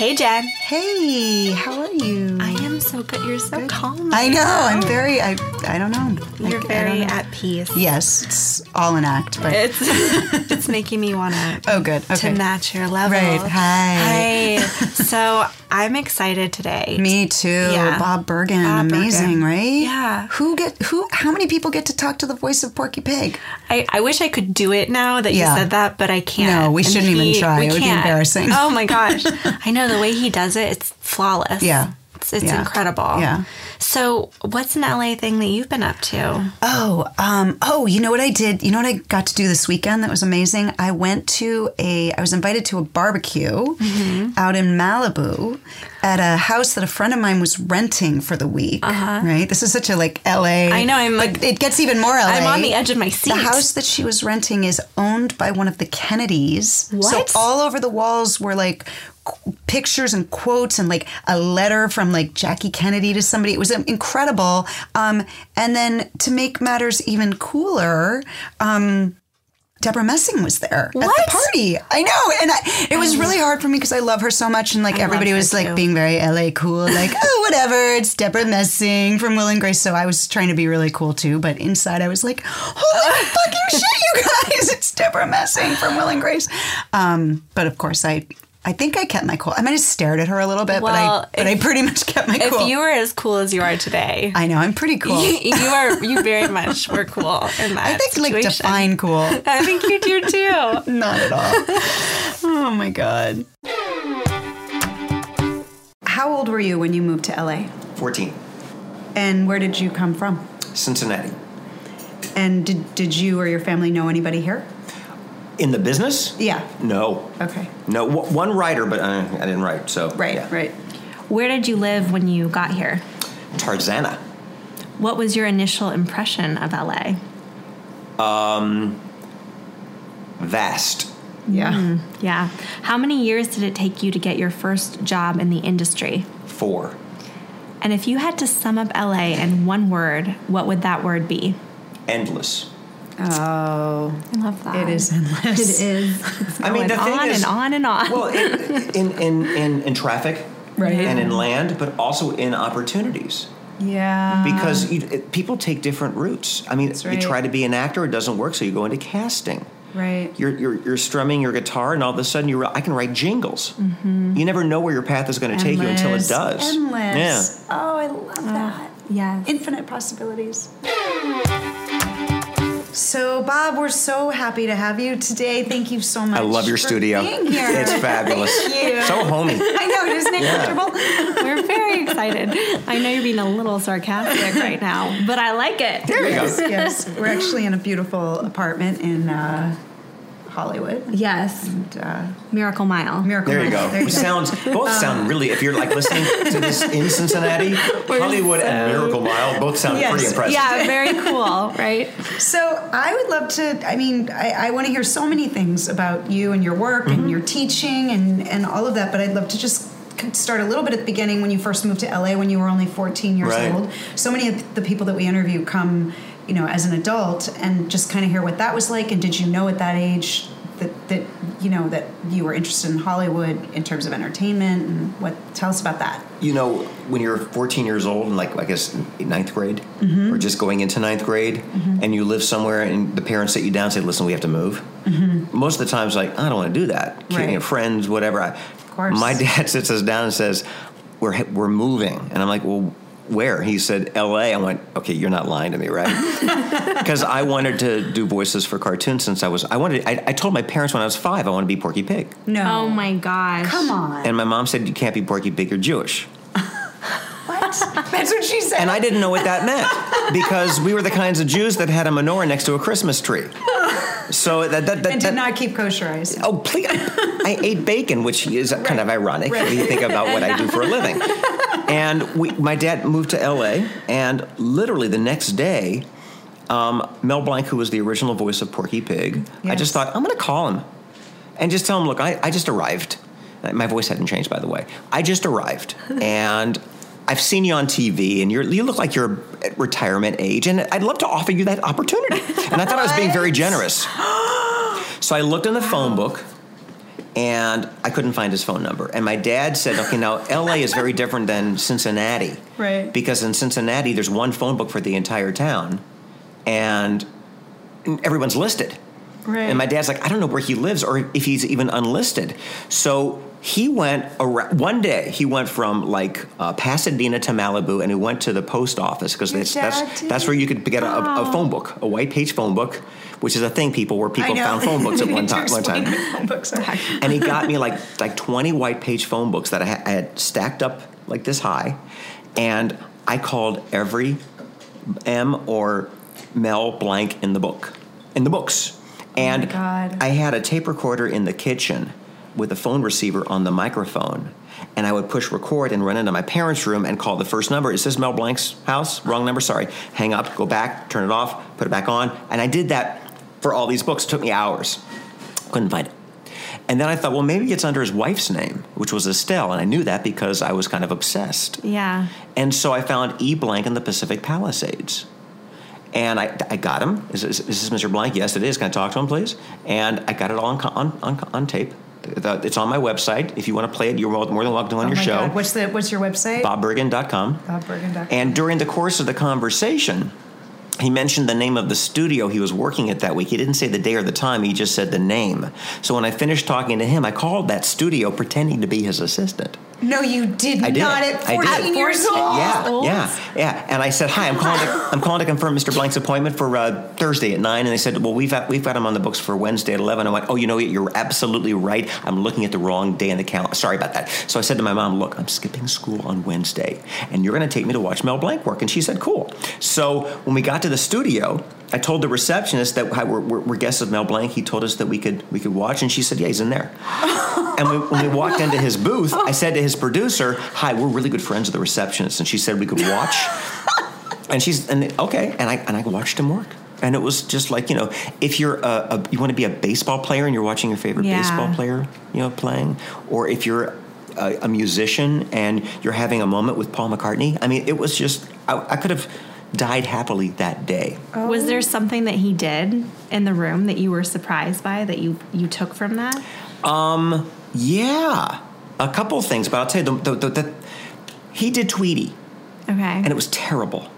Hey, Jen. Hey, how are you? I so good. You're so calm. I know. I'm very. I. I don't know. You're very at peace. Yes, it's all an act, but It's it's making me want to oh, good. Okay. to match your level. Right. Hi. Hi. so I'm excited today. Me too. Yeah. Bob Bergen, Bob amazing, Bergen. right? Yeah. Who get who? How many people get to talk to the voice of Porky Pig? I, I wish I could do it now that Yeah. you said that, but I can't. No, we And shouldn't even try. we It would be embarrassing. Oh my gosh. I know the way he does it, it's flawless. Yeah. It's, it's Yeah. incredible. Yeah. So, what's an LA thing that you've been up to? Oh, um, oh, you know what I did? You know what I got to do this weekend that was amazing? I went to a, I was invited to a barbecue Mm-hmm. out in Malibu at a house that a friend of mine was renting for the week. Right? This is such a like LA. Uh-huh. I know, I'm like- it gets even more LA. I'm on the edge of my seat. The house that she was renting is owned by one of the Kennedys. What? So all over the walls were like pictures and quotes and like a letter from like Jackie Kennedy to somebody. It was um, incredible. Um, and then to make matters even cooler, um, Debra Messing was there at the party. I know, and I, it was really hard for me because I love her so much, and like I everybody was like too. being very LA cool, like oh whatever, it's Debra Messing from Will and Grace. So I was trying to be really cool too, but inside I was like, holy fucking shit, you guys, it's Debra Messing from Will and Grace. Um, but of course I. I think I kept my cool. I might have stared at her a little bit, but I Well, but I pretty much kept my cool. If you were as cool as you are today, I know I'm pretty cool. you, you are you very much were cool in that I think like define cool. I think you do too. Not at all. oh my god. How old were you when you moved to LA? 14. And where did you come from? Cincinnati. And did, did you or your family know anybody here? In the business? Yeah. No. Okay. No, w- one writer, but uh, I didn't write, so. Right, yeah. right. Where did you live when you got here? Tarzana. What was your initial impression of LA? Um, vast. Yeah. Yeah. How many years did it take you to get your first job in the industry? Four. And if you had to sum up LA in one word, what would that word be? Endless. Oh, I love that. it is endless. It is. It's I mean, the going thing on is- and on and on. Well, in, in, in, in, in traffic Right. and in land, but also in opportunities. Yeah. Because you, it, people take different routes. I mean, That's you try to be an actor, it doesn't work, so you go into casting. Right. You're, you're, you're strumming your guitar, and all of a sudden, you're, I can write jingles. Mm-hmm. You never know where your path is going to take you until it does. Endless. Oh, I love oh. that. yes. Infinite possibilities. So, Bob, we're so happy to have you today. Thank you so much. I love your for studio. Being here. It's fabulous. Thank you. So homey. I know, isn't it Yeah. comfortable? We're very excited. I know you're being a little sarcastic right now, but I like it. There you yes, go. yes. We're actually in a beautiful apartment in uh, Hollywood. Yes. And, uh, Miracle Mile. Miracle There you Mile. go. There you It go. sounds both sound really. If you're like listening to this in Cincinnati, Hollywood and Miracle Mile both sound Yes. pretty impressive. Yeah, very cool, right? So I would love to. I mean, I, I want to hear so many things about you and your work and your teaching and and all of that. But I'd love to just start a little bit at the beginning when you first moved to LA when you were only 14 years Right. old. So many of the people that we interview come, you know, as an adult and just kind of hear what that was like. And did you know at that age that that you know that you were interested in Hollywood in terms of entertainment and what? Tell us about that. You know, when you're 14 years old and like I guess ninth grade Mm-hmm. or just going into ninth grade, and you live somewhere and the parents sit you down and say, "Listen, we have to move." Most of the times, like I don't want to do that. Mm-hmm. Right. you know, friends, whatever. I, of course. My dad sits us down and says, "We're we're moving," and I'm like, "Well." Where he said L.A. I went, okay, you're not lying to me, right? Because I wanted to do voices for cartoons since I was. I wanted. I, I told my parents when I was five I want to be Porky Pig, No. Oh my gosh. Come on. and my mom said you can't be Porky Pig. You're Jewish. what? That's what she said. And I didn't know what that meant because we were the kinds of Jews that had a menorah next to a Christmas tree. So that that, that, and that did not keep kosher. I. Oh, please! I ate bacon, which is kind of ironic when you think about what I do for a living. And we, my dad moved to LA, and literally the next day, um, Mel Blanc, who was the original voice of Porky Pig, I just thought I'm going to call him and just tell him, look, I, I just arrived. My voice hadn't changed, by the way. I just arrived, and I've seen you on TV, and you're, you look like you're at retirement age, and I'd love to offer you that opportunity. And I thought I was being very generous. So I looked in the phone book, and I couldn't find his phone number. And my dad said, "Okay, now L.A. is very different than Cincinnati, Right. Because in Cincinnati, there's one phone book for the entire town, and everyone's listed." Right. And my dad's like, I don't know where he lives or if he's even unlisted. So he went around, one day. He went from like uh, Pasadena to Malibu, and he went to the post office because that's that's, that's where you could get a, a phone book, a white page phone book, which is a thing. People where people found phone books at one time. One time what phone books are. and he got me like like 20 white page phone books that I, ha- I had stacked up like this high and i called every m or mel blanc in the book in the books Oh and God. i had a tape recorder in the kitchen with a phone receiver on the microphone and I would push record and run into my parents' room and call the first number. Is this Mel Blanc's house? Wrong number, sorry. Hang up, go back, turn it off, put it back on. And I did that for all these books. It took me hours. Couldn't find it. And then I thought, well, maybe it's under his wife's name, which was Estelle. And I knew that because I was kind of obsessed. Yeah. And so I found E. Blanc in the Pacific Palisades. And I, I got him. Is, this- is this Mr. Blanc? Yes, it is. Can I talk to him, please? And I got it all on, on, on, on tape. It's on my website. If you want to play it, you're more than welcome to on Oh your show. God. What's the what's your website? BobBergen.com. BobBergen.com. And during the course of the conversation, he mentioned the name of the studio he was working at that week. He didn't say the day or the time, he just said the name. So when I finished talking to him, I called that studio pretending to be his assistant. No, you did, I did. not at I did. 14 years old. Yeah, yeah, yeah. And I said, "Hi, I'm calling. To, I'm calling to confirm Mr. Blanc's appointment for uh, Thursday at 9. And they said, "Well, we've got, we've got him on the books for Wednesday at 11. I went, "Oh, you know, what? you're absolutely right. I'm looking at the wrong day in the calendar. Sorry about that." So I said to my mom, "Look, I'm skipping school on Wednesday, and you're going to take me to watch Mel Blanc work." And she said, "Cool." So when we got to the studio. I told the receptionist that we're, we're, we're guests of Mel Blanc. He told us that we could we could watch, and she said, "Yeah, he's in there." and we, when we walked into his booth, I said to his producer, "Hi, we're really good friends of the receptionist," and she said we could watch. and she's and okay, and I and I watched him work. And it was just like you know, if you're a, a you want to be a baseball player and you're watching your favorite Yeah. baseball player, you know, playing, or if you're a, a musician and you're having a moment with Paul McCartney. I mean, it was just I, I could have died happily that day. Was there something that he did in the room that you were surprised by that you you took from that? Um, yeah, a couple of things, but I'll tell you the, the, the, the he did Tweety. Okay. and it was terrible.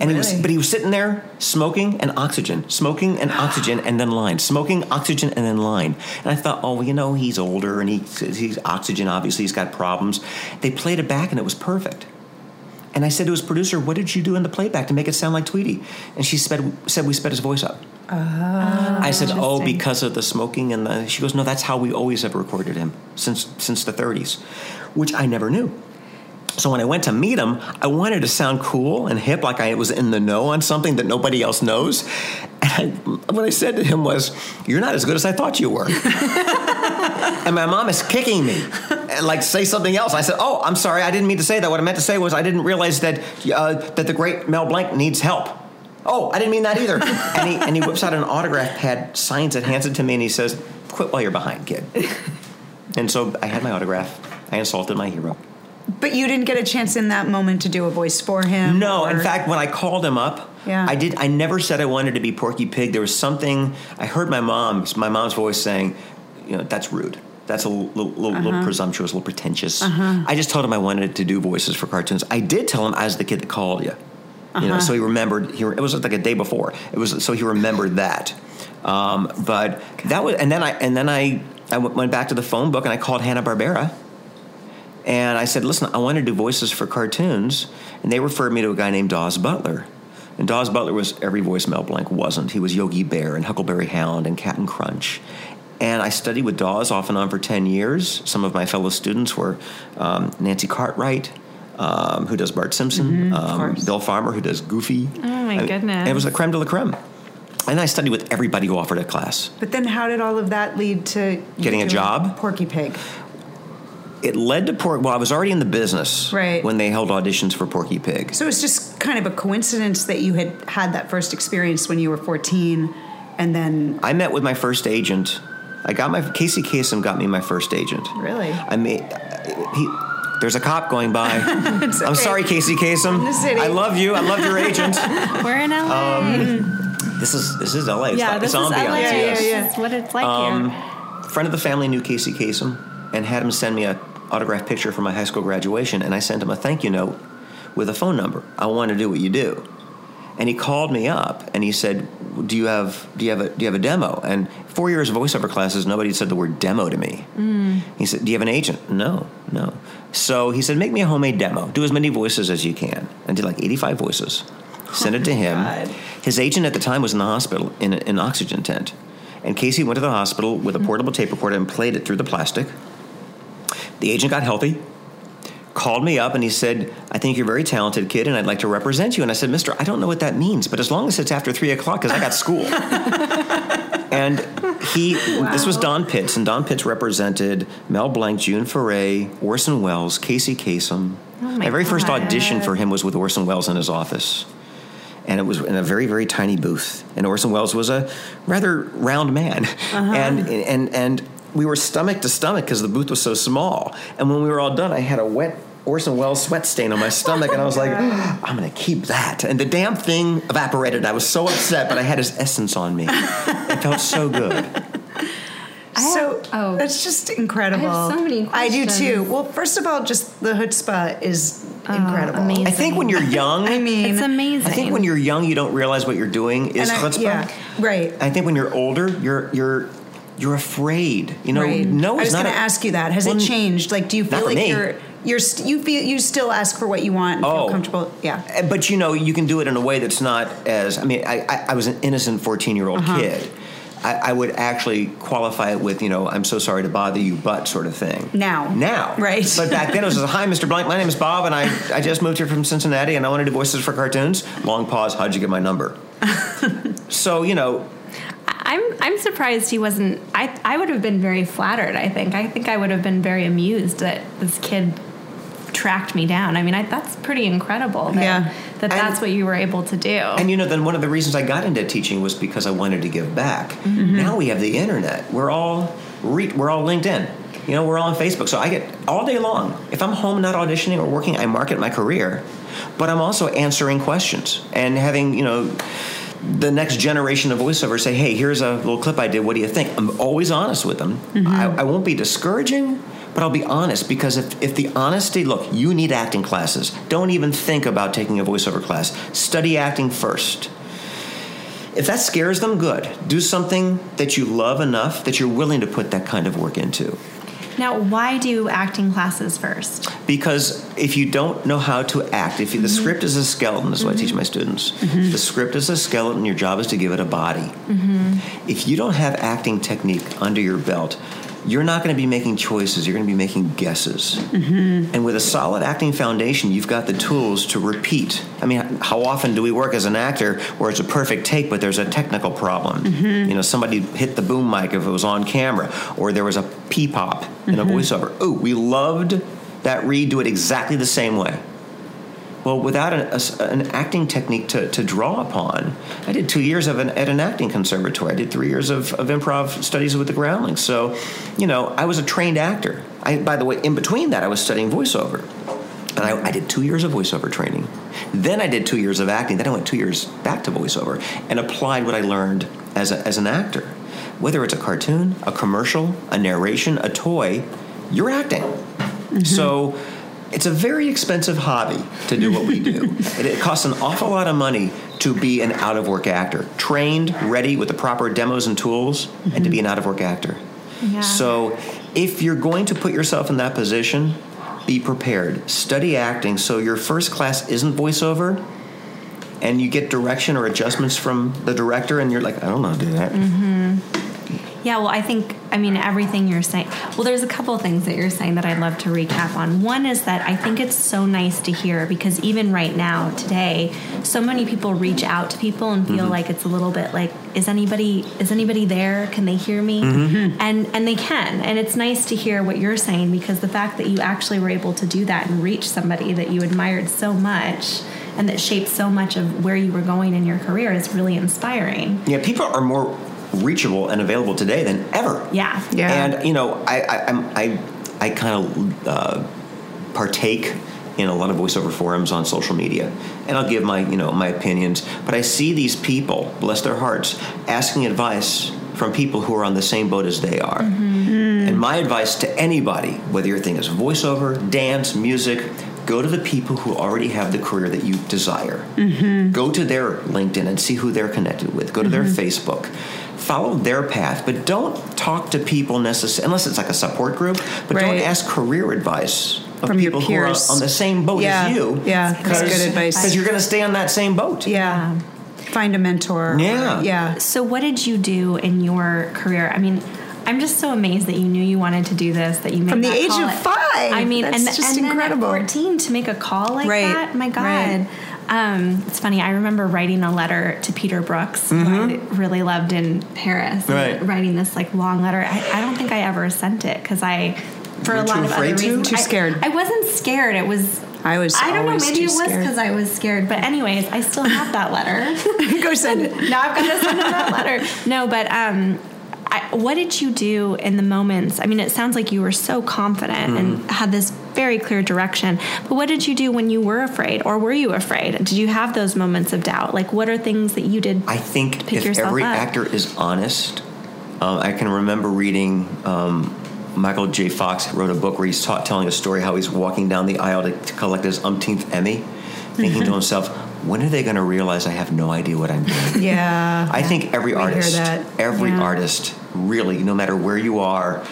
And he was, but he was sitting there smoking and oxygen, smoking and oxygen, and then line, smoking oxygen and then line. And I thought, oh, well, you know, he's older and he, he's oxygen. Obviously, he's got problems. They played it back, and it was perfect. And I said to his producer, "What did you do in the playback to make it sound like Tweety?" And she said, "said we sped his voice up." I said, "Oh, because of the smoking and the." She goes, "No, that's how we always have recorded him since since the '30s," which I never knew. So when I went to meet him, I wanted to sound cool and hip, like I was in the know on something that nobody else knows. And I, what I said to him was, "You're not as good as I thought you were." and my mom is kicking me, and like say something else. I said, "Oh, I'm sorry, I didn't mean to say that. What I meant to say was I didn't realize that uh, that the great Mel Blanc needs help." Oh, I didn't mean that either. and he and he whips out an autograph pad, signs it, hands it to me, and he says, "Quit while you're behind, kid." and so I had my autograph. I insulted my hero. But you didn't get a chance in that moment to do a voice for him. No, in fact, when I called him up, Yeah. I did. I never said I wanted to be Porky Pig. There was something I heard my mom, my mom's voice saying, "You know, that's rude. That's a little, little, Uh-huh. little presumptuous, a little pretentious." I just told him I wanted to do voices for cartoons. I did tell him I was the kid that called you. You know, Uh-huh. so he remembered. He, it was like a day before. It was so he remembered that. Um, but that was, and then I and then I I went back to the phone book and I called Hanna Barbera. And I said, listen, I want to do voices for cartoons. And they referred me to a guy named Daws Butler. And Daws Butler was every voice Mel Blanc wasn't. He was Yogi Bear and Huckleberry Hound and Captain Crunch. And I studied with Daws off and on for 10 years. Some of my fellow students were um, Nancy Cartwright, um, who does Bart Simpson, um. Bill Farmer, who does Goofy. Oh, my I mean, goodness. It was a creme de la creme. And I studied with everybody who offered a class. But then how did all of that lead to Getting a job? Porky Pig. It led to Porky. Well, I was already in the business Right. when they held auditions for Porky Pig. So it's just kind of a coincidence that you had had that first experience when you were 14 and then I met with my first agent. I got my Casey Kasem got me my first agent. Really? I mean, he. There's a cop going by. I'm okay. sorry, Casey Kasem. In the city. I love you. I love your agent. We're in LA. This is this is LA. It's, yeah, like- this it's is ambiance. LA. Yeah, yeah, This yeah. is what it's like Um, here. friend of the family knew Casey Kasem and had him send me a autographed picture for my high school graduation, and I sent him a thank you note with a phone number. I want to do what you do. And he called me up and he said, "Do you have do you have a do you have a demo?" And four years of voiceover classes, nobody said the word demo to me. Mm. He said, "Do you have an agent?" No, no. So he said, "Make me a homemade demo. Do as many voices as you can." And did like eighty-five voices. Sent it to oh him. God. His agent at the time was in the hospital in an oxygen tent. And Casey went to the hospital with a mm. portable tape recorder and played it through the plastic. The agent got healthy, called me up, and he said, I think you're a very talented kid, and I'd like to represent you. And I said, Mister, I don't know what that means, but as long as it's after 3 o'clock, because I got school. and he, this was Don Pitts, and Don Pitts represented Mel Blanc, June Foray, Orson Welles, Casey Kasem. Oh my my very first audition for him was with Orson Welles in his office and it was in a very very tiny booth and orson welles was a rather round man uh-huh. and and and we were stomach to stomach because the booth was so small and when we were all done i had a wet orson welles sweat stain on my stomach and i was like i'm gonna keep that and the damn thing evaporated i was so upset but i had his essence on me it felt so good So oh. that's just incredible. I have so many I do too. Well, first of all, just the chutzpah is oh, incredible. amazing. i think when you're young I mean, It's amazing. i think when you're young you don't realize what you're doing is and I- chutzpah yeah, right. I think when you're older, you're you're you're afraid. You know, right. no I was going to ask you that. Has Well, it changed? Like, do you feel like me. you're you're st- you feel you still ask for what you want and Oh. feel comfortable? Yeah. Uh, But you know, you can do it in a way that's not as. I mean, I, I, I was an innocent 14 year old Uh-huh. kid. I, I would actually qualify it with, you know, I'm so sorry to bother you, but sort of thing. Now. Now. Right. But back then it was, hi, Mr. Blanc, my name is Bob, and I, I just moved here from Cincinnati, and I want to do voices for cartoons. Long pause, how'd you get my number? so, you know, I'm I'm surprised he wasn't. I I would have been very flattered. I think. I think I would have been very amused that this kid tracked me down. I mean, I, that's pretty incredible. That, Yeah. That And- that's what you were able to do. And you know, then one of the reasons I got into teaching was because I wanted to give back. Mm-hmm. Now we have the internet. We're all re- we're all LinkedIn. You know, we're all on Facebook. So I get all day long. If I'm home not auditioning or working, I market my career. But I'm also answering questions and having you know the next generation of voiceover say, "Hey, here's a little clip I did. What do you think?" I'm always honest with them. Mm-hmm. I, I won't be discouraging. But I'll be honest because if, if the honesty, look, you need acting classes. Don't even think about taking a voiceover class. Study acting first. If that scares them, good. Do something that you love enough that you're willing to put that kind of work into. now, why do acting classes first? Because if you don't know how to act, if you, the mm-hmm. script is a skeleton, this is what I teach my mm-hmm. students. Mm-hmm. The script is a skeleton, your job is to give it a body. If you don't have acting technique under your belt, you're not going to be making choices, you're going to be making guesses. Mm-hmm. And with a solid acting foundation, you've got the tools to repeat. I mean, how often do we work as an actor where it's a perfect take, but there's a technical problem? Mm-hmm. You know, somebody hit the boom mic if it was on camera, or there was a pee pop in a mm-hmm. voiceover. Oh, we loved that read, do it exactly the same way. Well, without an, a an acting technique to, to draw upon, I did two years of an, at an acting conservatory. I did three years of, of improv studies with the Groundlings. So, you know, I was a trained actor. I, by the way, in between that, I was studying voiceover. And I, I did two years of voiceover training. Then I did two years of acting. Then I went two years back to voiceover and applied what I learned as, a, as an actor. Whether it's a cartoon, a commercial, a narration, a toy, you're acting. Mm-hmm. So it's a very expensive hobby to do what we do. it, it costs an awful lot of money to be an out of work actor, trained, ready with the proper demos and tools, and to be an mm-hmm. out of work actor. Yeah. So if you're going to put yourself in that position, be prepared. Study acting so your first class isn't voiceover. And you get direction or adjustments from the director, and you're like, I don't know how to do that. Mm-hmm. Yeah, well, I think, I mean, everything you're saying. Well, there's a couple of things that you're saying that I'd love to recap on. One is that I think it's so nice to hear because even right now, today, so many people reach out to people and feel mm-hmm. like it's a little bit like, is anybody is anybody there? Can they hear me? Mm-hmm. Mm-hmm. And and they can. And it's nice to hear what you're saying because the fact that you actually were able to do that and reach somebody that you admired so much and that shaped so much of where you were going in your career is really inspiring. Yeah, people are more reachable and available today than ever. Yeah. Yeah. And you know, I I I'm, I, I kind of uh, partake in a lot of voiceover forums on social media, and I'll give my you know my opinions. But I see these people, bless their hearts, asking advice from people who are on the same boat as they are. And my advice to anybody, whether your thing is voiceover, dance, music, go to the people who already have the career that you desire. Mm-hmm. Go to their LinkedIn and see who they're connected with. Go to their Mm-hmm. Facebook. Follow their path, but don't talk to people necessarily unless it's like a support group. But don't ask career advice of From people who are on the same boat Yeah, as you. yeah, that's good advice. Because you're going to stay on that same boat. Yeah. Find a mentor. Yeah. Yeah. So, what did you do in your career? I mean, I'm just so amazed that you knew you wanted to do this. That you made From the that age call of five. I mean, That's and, just and incredible. Then at 14 to make a call like Right, that. My God. right. Um, it's funny. I remember writing a letter to Peter Brooks, who I really loved in Paris. Mm-hmm. Right. Writing this like long letter. I, I don't think I ever sent it because I, for You a lot of other afraid to? reasons, Too I- scared. I, wasn't scared. It was. I was I don't know. Maybe it was because I was scared. But anyways, I still have that letter. Go send it. now I've got to send him that letter. No, but um, I, what did you do in the moments? I mean, it sounds like you were so confident and had this very clear direction. But what did you do when you were afraid, or were you afraid? Did you have those moments of doubt? Like, what are things that you did? I think if every up. actor is honest, um, I can remember reading um, Michael J. Fox wrote a book where he's taught, telling a story how he's walking down the aisle to, to collect his umpteenth Emmy, thinking to himself, "When are they going to realize I have no idea what I'm doing?" Yeah. I think every We artist, every Yeah. artist, really, no matter where you are,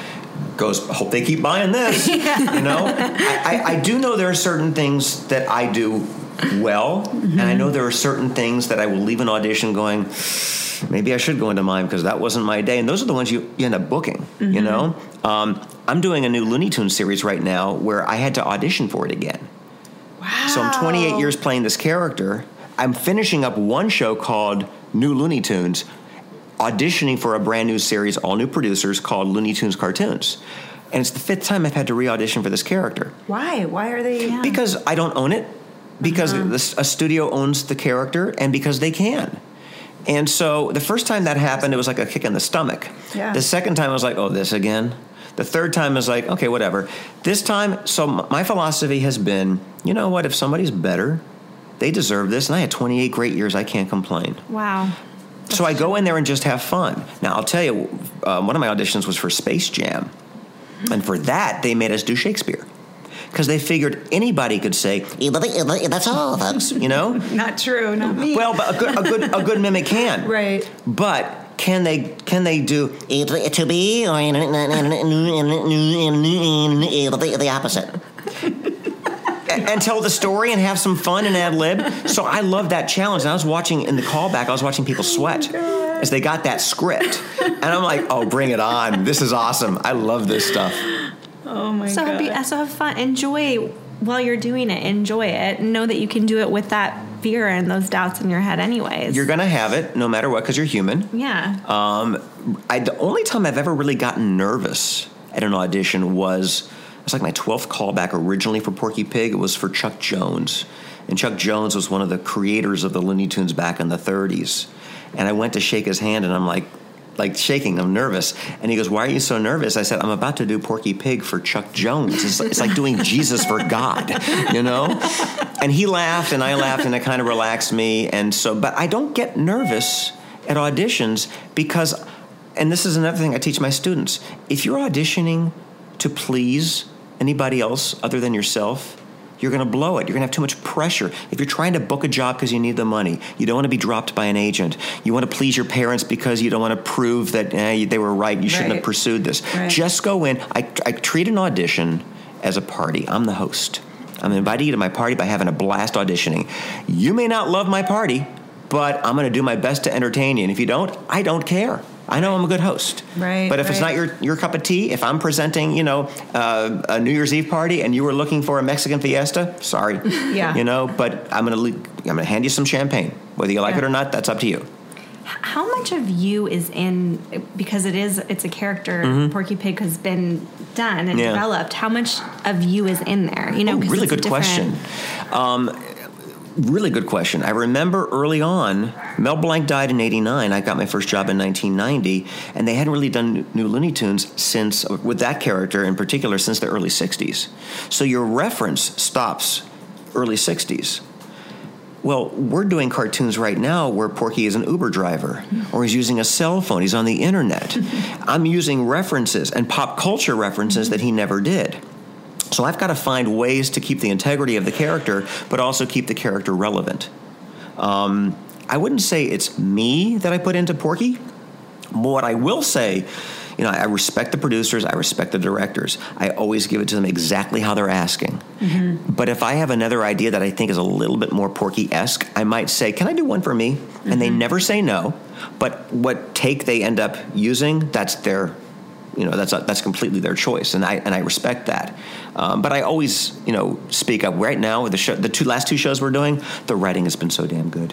goes. Hope they keep buying this. You know, I, I, I do know there are certain things that I do well, and I know there are certain things that I will leave an audition going. Maybe I should go into mine because that wasn't my day, and those are the ones you, you end up booking. You know, um, I'm doing a new Looney Tunes series right now where I had to audition for it again. wow. So I'm 28 years playing this character. I'm finishing up one show called New Looney Tunes, auditioning for a brand new series, all new producers called Looney Tunes Cartoons. And it's the fifth time I've had to re audition for this character Why? Why are they? Yeah. because I don't own it, because uh-huh. this, a studio owns the character, and because they can. And so the first time that happened, it was like a kick in the stomach. Yeah. The second time, I was like, oh, this again. The third time is like, okay, whatever. This time, so my philosophy has been, you know what? If somebody's better, they deserve this. And I had 28 great years. I can't complain. wow. So I go in there and just have fun. Now I'll tell you, um, one of my auditions was for Space Jam, and for that they made us do Shakespeare because they figured anybody could say that's all, folks. You know. Not true. Not me. Well, but a good a good a good mimic can. right. But can they can they do it to be or the opposite? And tell the story and have some fun and ad lib. So I love that challenge. And I was watching in the callback, I was watching people sweat as they got that script. And I'm like, oh, bring it on. This is awesome. I love this stuff. Oh my So god. be, so have fun. Enjoy while you're doing it. Enjoy it. Know that you can do it with that fear and those doubts in your head, anyways. You're going to have it no matter what because you're human. yeah. Um, I, the only time I've ever really gotten nervous at an audition was it was like my 12th callback originally for Porky Pig. It was for Chuck Jones. And Chuck Jones was one of the creators of the Looney Tunes back in the 30s. And I went to shake his hand and I'm like, like shaking, I'm nervous. And he goes, Why are you so nervous? I said, I'm about to do Porky Pig for Chuck Jones. It's, it's like doing Jesus for God, you know? And he laughed and I laughed and it kind of relaxed me. And so, but I don't get nervous at auditions because, and this is another thing I teach my students if you're auditioning to please anybody else other than yourself, you're going to blow it. You're going to have too much pressure. If you're trying to book a job because you need the money, you don't want to be dropped by an agent. You want to please your parents because you don't want to prove that eh, they were right. You shouldn't Right. have pursued this. Right. Just go in. I, I treat an audition as a party. I'm the host. I'm inviting you to my party by having a blast auditioning. You may not love my party, but I'm going to do my best to entertain you. And if you don't, I don't care. I know I'm a good host. Right, But if it's not your, your cup of tea, if I'm presenting, you know, uh, a New Year's Eve party and you were looking for a Mexican fiesta, sorry. Yeah. You know, but I'm going to I'm to hand you some champagne. Whether you like Yeah. it or not, that's up to you. How much of you is in because it is it's a character Porky Pig has been done and Mm-hmm. Yeah. developed. How much of you is in there? You know, Oh, really it's a good question. Um, really good question. I remember early on, Mel Blanc died in '89. I got my first job in 1990, and they hadn't really done new Looney Tunes since, with that character in particular, since the early '60s. So your reference stops early '60s. Well, we're doing cartoons right now where Porky is an Uber driver or he's using a cell phone, he's on the internet. I'm using references and pop culture references that he never did. So I've got to find ways to keep the integrity of the character, but also keep the character relevant. Um, I wouldn't say it's me that I put into Porky. But what I will say, you know, I respect the producers, I respect the directors. I always give it to them exactly how they're asking. But if I have another idea that I think is a little bit more Porky esque, I might say, "Can I do one for me?" And they never say no. But what take they end up using, that's their you know that's that's completely their choice, and I and I respect that. Um, but I always you know speak up. Right now, the show, the two last two shows we're doing, the writing has been so damn good,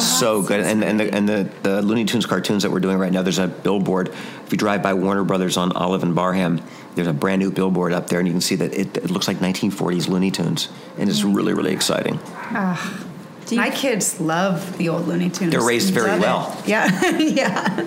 so good, and and the and the, the Looney Tunes cartoons that we're doing right now. There's a billboard. If you drive by Warner Brothers on Olive and Barham, there's a brand new billboard up there, and you can see that it, it looks like 1940s Looney Tunes, and it's really really exciting. Do you- My kids love the old Looney Tunes. They're raised very Love it. well. Yeah, yeah.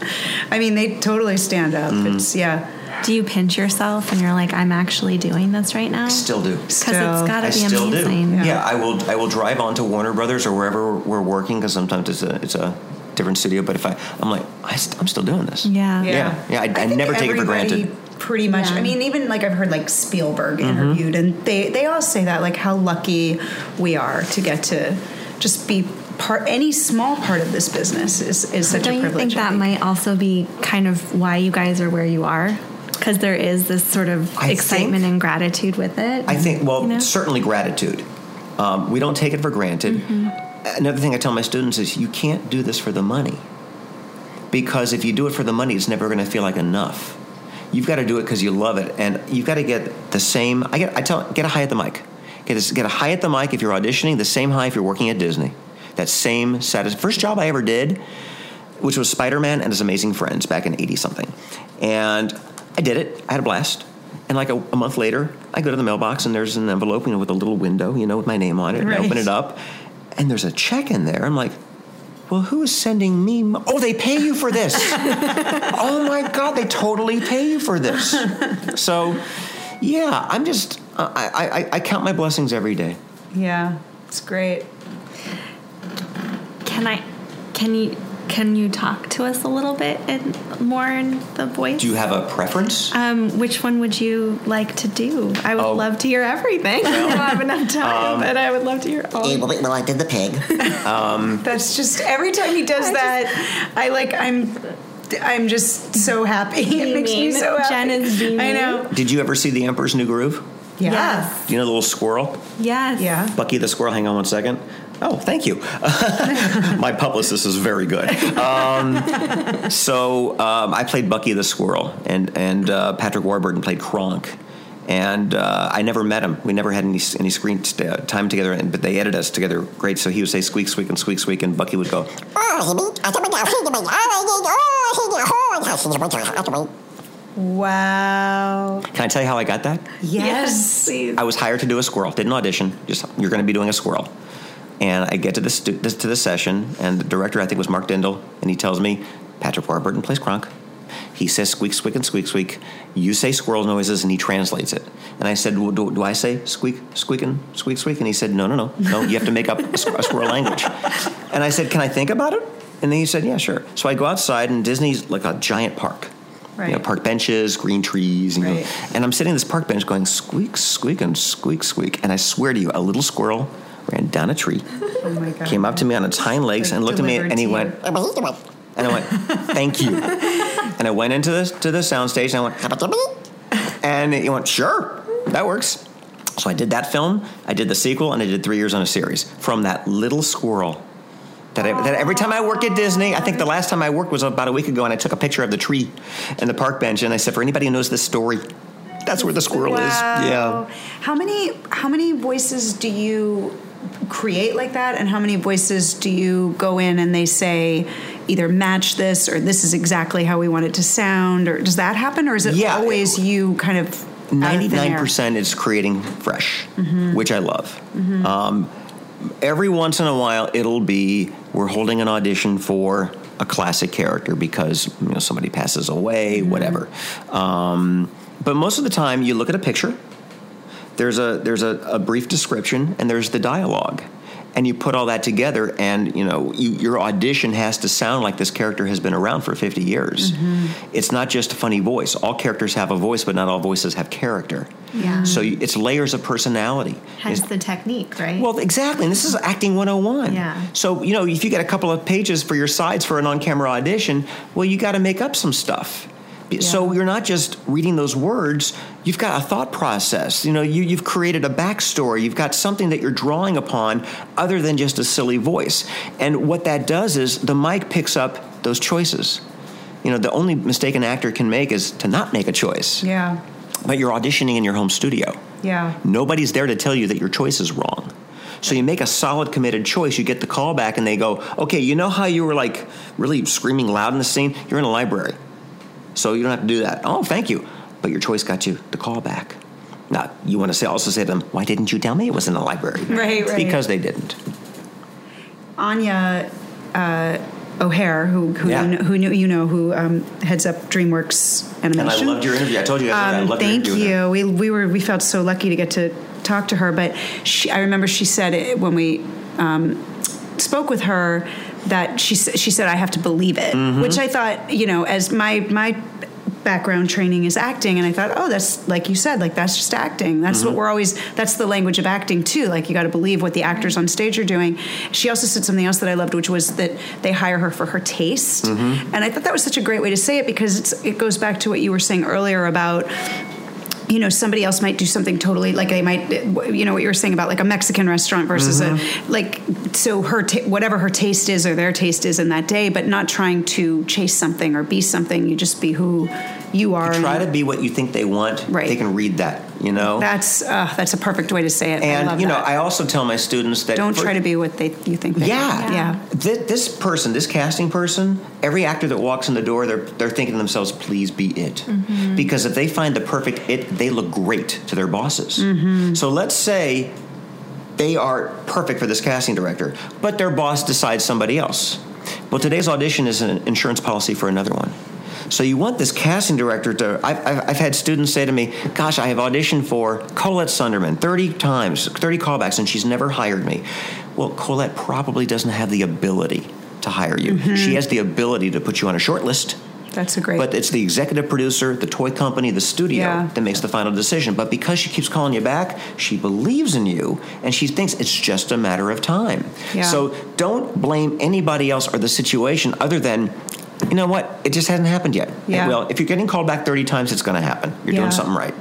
I mean, they totally stand up. Mm-hmm. It's yeah. Do you pinch yourself and you're like, I'm actually doing this right now? Still do. Because it's got I to be still amazing. do. Yeah. I will. I will drive on to Warner Brothers or wherever we're working because sometimes it's a it's a different studio. But if I, I'm like, I st- I'm still doing this. Yeah. Yeah, yeah. I, I, think never take it for granted. Pretty much. Yeah. I mean, even like I've heard like Spielberg Mm-hmm. interviewed, and they they all say that like how lucky we are to get to just be part. Any small part of this business is is such a privilege. Don't you think that might also be kind of why you guys are where you are? Because there is this sort of I excitement think- and gratitude with it. I think. Well, You know? certainly gratitude. Um, we don't take it for granted. Mm-hmm. Another thing I tell my students is you can't do this for the money because if you do it for the money, it's never going to feel like enough. You've got to do it because you love it, and you've got to get the same. I get. I tell. Get a high at the mic. Get a, get a high at the mic if you're auditioning. The same high if you're working at Disney. That same satis- First job I ever did, which was Spider Man and His Amazing Friends back in eighty something, and I did it. I had a blast. And like a, a month later, I go to the mailbox and there's an envelope, you know, with a little window, you know, with my name on it. And I Right. open it up, and there's a check in there. I'm like, well, who is sending me? Mo- oh, they pay you for this. oh my God, they totally pay you for this. So, yeah, I'm just, I, I, I- I count my blessings every day. Yeah, it's great. Can I? Can you? Can you talk to us a little bit in, more in the voice? Do you have a preference? Um, which one would you like to do? I would Oh. love to hear everything. I don't have enough time, Um, but I would love to hear all. Eh, well, I did the pig. That's just every time he does that, I like I'm. I'm just so happy. It makes me so happy. Jen is beaming. I know. Did you ever see The Emperor's New Groove? Yeah. Yes. Do you know the little squirrel? Yes. Yeah. Bucky the squirrel. Hang on one second. Oh, thank you. My publicist is very good. Um, so um, I played Bucky the squirrel, and and uh, Patrick Warburton played Kronk. And uh, I never met him. We never had any any screen st- uh, time together. And, but they edited us together great. So he would say squeak squeak and squeak squeak, and Bucky would go. Wow. Can I tell you how I got that? Yes. please. I was hired to do a squirrel. Didn't audition. Just you're going to be doing a squirrel. And I get to the stu- this, to the session, and the director I think was Mark Dindal, and he tells me Patrick Warburton plays Kronk. He says squeak squeak and squeak squeak. You say squirrel noises, and he translates it. And I said, well, do, do I say squeak squeak and squeak squeak? And he said, No, no, no, no. You have to make up a, squ- a squirrel language. And I said, Can I think about it? And then he said, Yeah, sure. So I go outside, and Disney's like a giant park. You know, park benches, green trees, you know. Right. And I'm sitting on this park bench going squeak, squeak, and squeak, squeak. And I swear to you, a little squirrel ran down a tree, Oh my god. came up to me on its hind legs, Like and looked at me, and he went, and I went, thank you. and I went into the to the soundstage, and I went, and he went, sure, that works. So I did that film, I did the sequel, and I did three years on a series from that little squirrel. That, I, that every time I work at Disney, I think the last time I worked was about a week ago, and I took a picture of the tree and the park bench, and I said, for anybody who knows this story, that's where the squirrel is. Yeah. How many how many voices do you create like that and how many voices do you go in and they say either match this or this is exactly how we want it to sound or does that happen or is it Yeah. always you kind of out of thin air? Ninety-nine percent is creating fresh, which I love. Um, every once in a while, it'll be we're holding an audition for a classic character because you know somebody passes away, whatever. Um, but most of the time, you look at a picture. There's a there's a, a brief description and there's the dialogue. And you put all that together, and you know you, your audition has to sound like this character has been around for 50 years. Mm-hmm. It's not just a funny voice. All characters have a voice, but not all voices have character. Yeah. So you, it's layers of personality. Hence the technique, right? Well, exactly. And this is acting 101. Yeah. So, you know, if you get a couple of pages for your sides for an on camera audition, well, you got to make up some stuff. So you're not just reading those words, you've got a thought process. You know, you, you've created a backstory. You've got something that you're drawing upon other than just a silly voice. And what that does is the mic picks up those choices. You know, the only mistake an actor can make is to not make a choice. Yeah. But you're auditioning in your home studio. Yeah. Nobody's there to tell you that your choice is wrong. So you make a solid, committed choice. You get the call back, and they go, "Okay, you know how you were like really screaming loud in the scene? You're in a library, so you don't have to do that." Oh, thank you, but your choice got you the call back. Now you want to say also say to them, "Why didn't you tell me it was in the library?" Right, right. Because they didn't. Anya uh, O'Hare, who who, Yeah. you know, who knew, you know who um, heads up DreamWorks And Animation. I loved your interview. I told you guys that I Um, loved your thank interview. with her. you. We we were we felt so lucky to get to talk to her. But she, I remember she said it when we um, spoke with her that she she said I have to believe it, Mm-hmm. which I thought you know as my my background training is acting and i thought oh that's like you said like that's just acting that's Mm-hmm. what we're always that's the language of acting too like you got to believe what the actors on stage are doing she also said something else that i loved which was that they hire her for her taste Mm-hmm. and i thought that was such a great way to say it because it's it goes back to what you were saying earlier about you know somebody else might do something totally like they might you know what you were saying about like a mexican restaurant versus Mm-hmm. a like so her ta- whatever her taste is or their taste is in that day but not trying to chase something or be something you just be who you are Try to be what you think they want. Right. They can read that. You know. that's uh, that's a perfect way to say it and you know, that. I also tell my students that don't for- try to be what they you think they Yeah. yeah Thi- This person, this casting person, every actor that walks in the door, they're they're thinking to themselves, "Please be it," Mm-hmm. because if they find the perfect it, they look great to their bosses. Mm-hmm. So let's say they are perfect for this casting director, but their boss decides somebody else. Well, today's audition is an insurance policy for another one. So you want this casting director to? I've, I've, I've had students say to me, "Gosh, I have auditioned for Collette Sunderman 30 times, 30 callbacks, and she's never hired me." Well, Collette probably doesn't have the ability to hire you. Mm-hmm. She has the ability to put you on a short list. that's a great But it's the executive producer, the toy company, the studio Yeah. that makes the final decision. But because she keeps calling you back, she believes in you and she thinks it's just a matter of time. Yeah. So don't blame anybody else or the situation other than, you know what, it just hasn't happened yet. Yeah. Well, if you're getting called back 30 times, it's going to happen. You're Yeah. doing something right.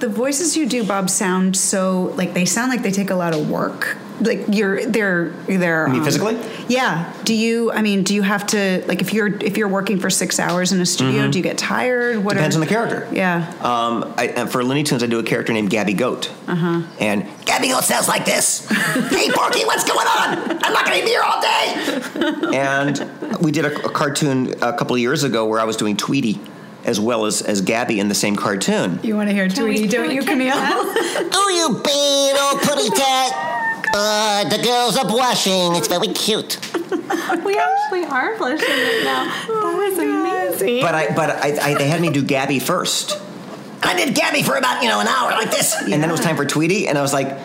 the voices you do bob sound so like they sound like they take a lot of work like you're they're they're You mean um, physically? yeah do you i mean do you have to like if you're if you're working for six hours in a studio do you get tired what Mm-hmm. Depends are, on the character. yeah Um, I, and for Looney Tunes, I do a character named Gabby Goat. Uh-huh. And Gabby Goat sounds like this. hey, Porky, what's going on? I'm not going to be here all day. and we did a, a cartoon a couple of years ago where I was doing Tweety as well as, as Gabby in the same cartoon. you want to hear tweety don't you camille Oh, you bad old putty tat. Uh, the girls are blushing. It's very cute. we actually are blushing right now. That was amazing. But I but I, I, they had me do Gabby first. I did Gabby for about, you know, an hour like this. And then it was time for Tweety, and I was like,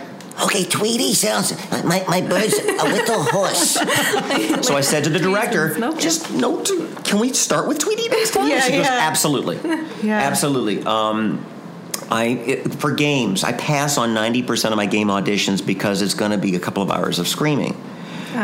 Okay, Tweety sounds. My, my bird's a little hoarse. so I said to the director, just note, can we start with Tweety next time? Yeah, she goes, yeah. absolutely. Yeah. Absolutely. Um, I it, for games, I pass on ninety percent of my game auditions because it's going to be a couple of hours of screaming.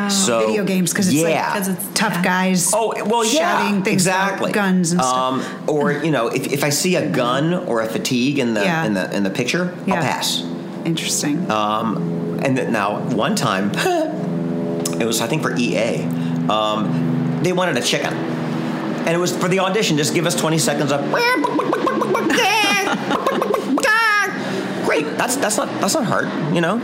so Oh, video games because it's yeah. like 'Cause it's- tough guys Oh well, yeah, shouting things about exactly. guns and stuff Um, or you know, if, if I see a gun or a fatigue in the Yeah. in the in the picture, Yeah. I'll pass. interesting And then now, one time, it was I think for EA, um, they wanted a chicken, and it was for the audition. Just give us twenty seconds of. Great. That's that's not that's not hard, you know.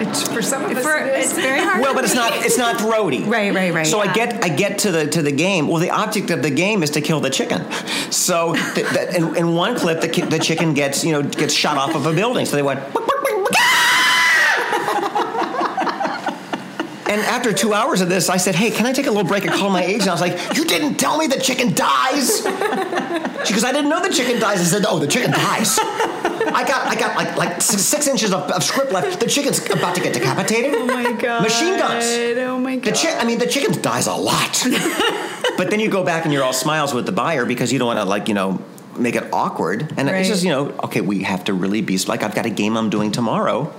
it's for some of us For, it is. it's very hard. Well, but it's not it's not throaty. Right, right, right. So I get I get to the to the game. Well, the object of the game is to kill the chicken. So th- th- in, in one clip, the ki- the chicken gets you know gets shot off of a building. So they went. And after two hours of this, I said, "Hey, can I take a little break and call my agent?" I was like, "You didn't tell me the chicken dies." She goes, "I didn't know the chicken dies." I said, "Oh, the chicken dies." I got, I got like like six, inches of, of script left. The chicken's about to get decapitated. Oh my god. Machine guns. Oh my god. The chick, I mean, the chicken dies a lot. but then you go back and you're all smiles with the buyer because you don't want to like you know make it awkward. And Right. it's just you know okay, we have to really be like I've got a game I'm doing tomorrow,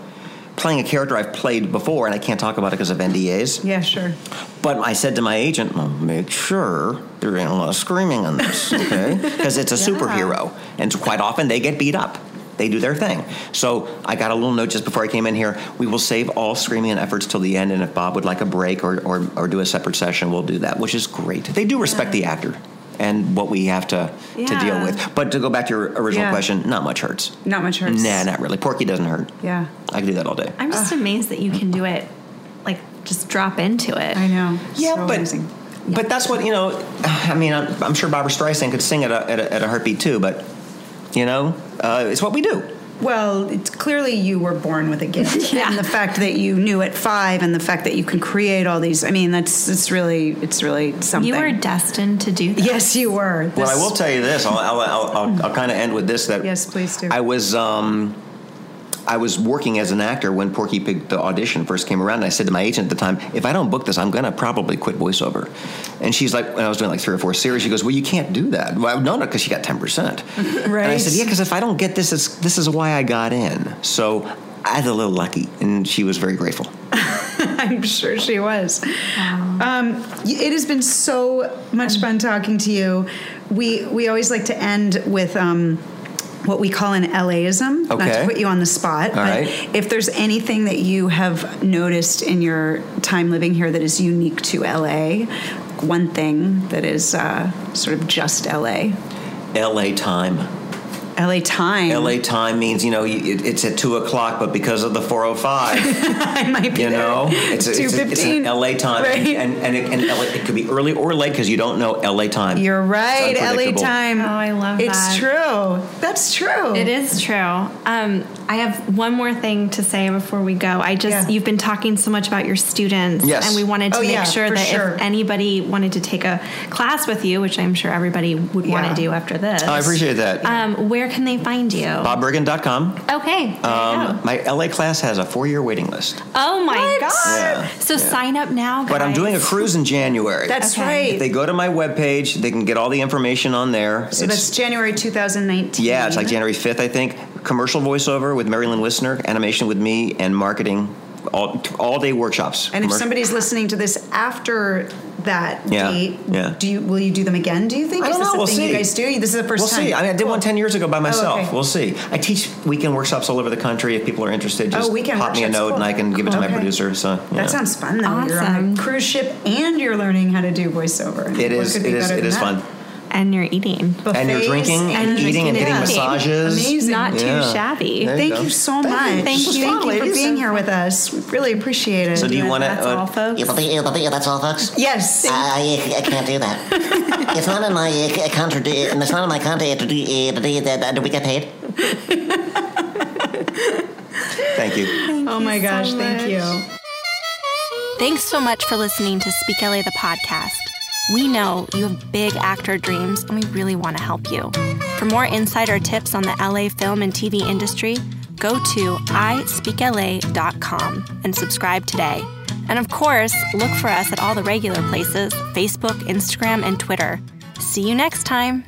playing a character I've played before, and I can't talk about it because of NDAs. yeah, sure. But I said to my agent, well, make sure there ain't a lot of screaming in this, okay? Because it's a superhero, and quite often they get beat up. They do their thing. So I got a little note just before I came in here. We will save all screaming and efforts till the end, and if Bob would like a break or, or, or do a separate session, we'll do that, which is great. They do respect the actor and what we have to, to deal with. But to go back to your original Yeah. question, not much hurts. Not much hurts. Nah, not really. Porky doesn't hurt. Yeah. I can do that all day. I'm just amazed that you can do it, like just drop into it. I know. Yeah, So but amazing. but that's what you know. I mean, I'm, I'm sure Barbra Streisand could sing at a, at a, at a heartbeat too, but you know, uh, it's what we do. Well, it's clearly you were born with a gift, Yeah. and the fact that you knew at five, and the fact that you can create all these. I mean, that's it's really it's really something. You were destined to do this. yes, you were. Well, I will tell you this. I'll I'll, I'll, I'll, I'll kind of end with this. That Yes, please do. I was um, I was working as an actor when Porky Pig the audition first came around, and I said to my agent at the time, if I don't book this, I'm going to probably quit voiceover. And she's like, when I was doing like three or four series, she goes, well, you can't do that. Well, no, no, because she got ten percent. Right. And I said, yeah, because if I don't get this, it's, this is why I got in. So I had a little lucky, and she was very grateful. I'm sure she was. Um, it has been so much fun talking to you. We we always like to end with. Um, what we call an LAism, not to put you on the spot, All but right. if there's anything that you have noticed in your time living here that is unique to LA, one thing that is uh, sort of just LA, L.A. time. LA time. LA time means you know it, it's at two o'clock, but because of the four o five, I might be you know there. it's, a, it's, a, it's an 2:15. LA time, Right. and and, it, and LA, it could be early or late because you don't know LA time. You're right, LA time. Oh, I love it's that. true. That's true. It is true. Um, I have one more thing to say before we go. I just Yeah. you've been talking so much about your students, Yes. and we wanted to Oh, make yeah, sure that sure. if anybody wanted to take a class with you, which I'm sure everybody would want to do after this, I appreciate that. Um, where can they find you? BobBergen.com. Okay. Um, my LA class has a four-year waiting list, Oh my What? god! Yeah, So yeah. sign up now, guys. but I'm doing a cruise in January. That's Okay. right. if they go to my webpage, they can get all the information on there. so It's- that's January 2019. yeah, it's like January 5th, I think. Commercial voiceover with Marilyn Wissner, animation with me, and marketing. All all day workshops. And if somebody's listening to this after that Yeah, date, yeah. do you will you do them again? Do you think? I don't is this know, a we'll thing see. you guys do? This is the 1st We'll time. see. I mean, I did one 10 years ago by oh, myself. okay. We'll see. I teach weekend workshops all over the country. If people are interested, oh, just Oh, weekend pop me a note cool. and I can give it to my producer. So yeah. That sounds fun though. You're on Awesome. a cruise ship and you're learning how to do voiceover. It is. It is. It is It be is. better It than is that? fun. And you're eating. And you're drinking and, and eating and getting drinking. massages. Amazing. Not too Yeah. shabby. There Thank go. you so much. Thank Thank Thank you. you for ladies. being here with us. We really appreciate it. So do you want to? That's all, Uh, folks. Yeah, but, yeah, but, yeah, that's all, folks. yes. I, I, I can't do that. it's not in my uh, contract. It's not in my contract to do, uh, that. We get paid? thank you. oh my so gosh, thank you. Thanks so much for listening to Speak LA the podcast. We know you have big actor dreams and we really want to help you. For more insider tips on the LA film and TV industry, go to ispeakla.com and subscribe today. And of course, look for us at all the regular places Facebook, Instagram, and Twitter. See you next time.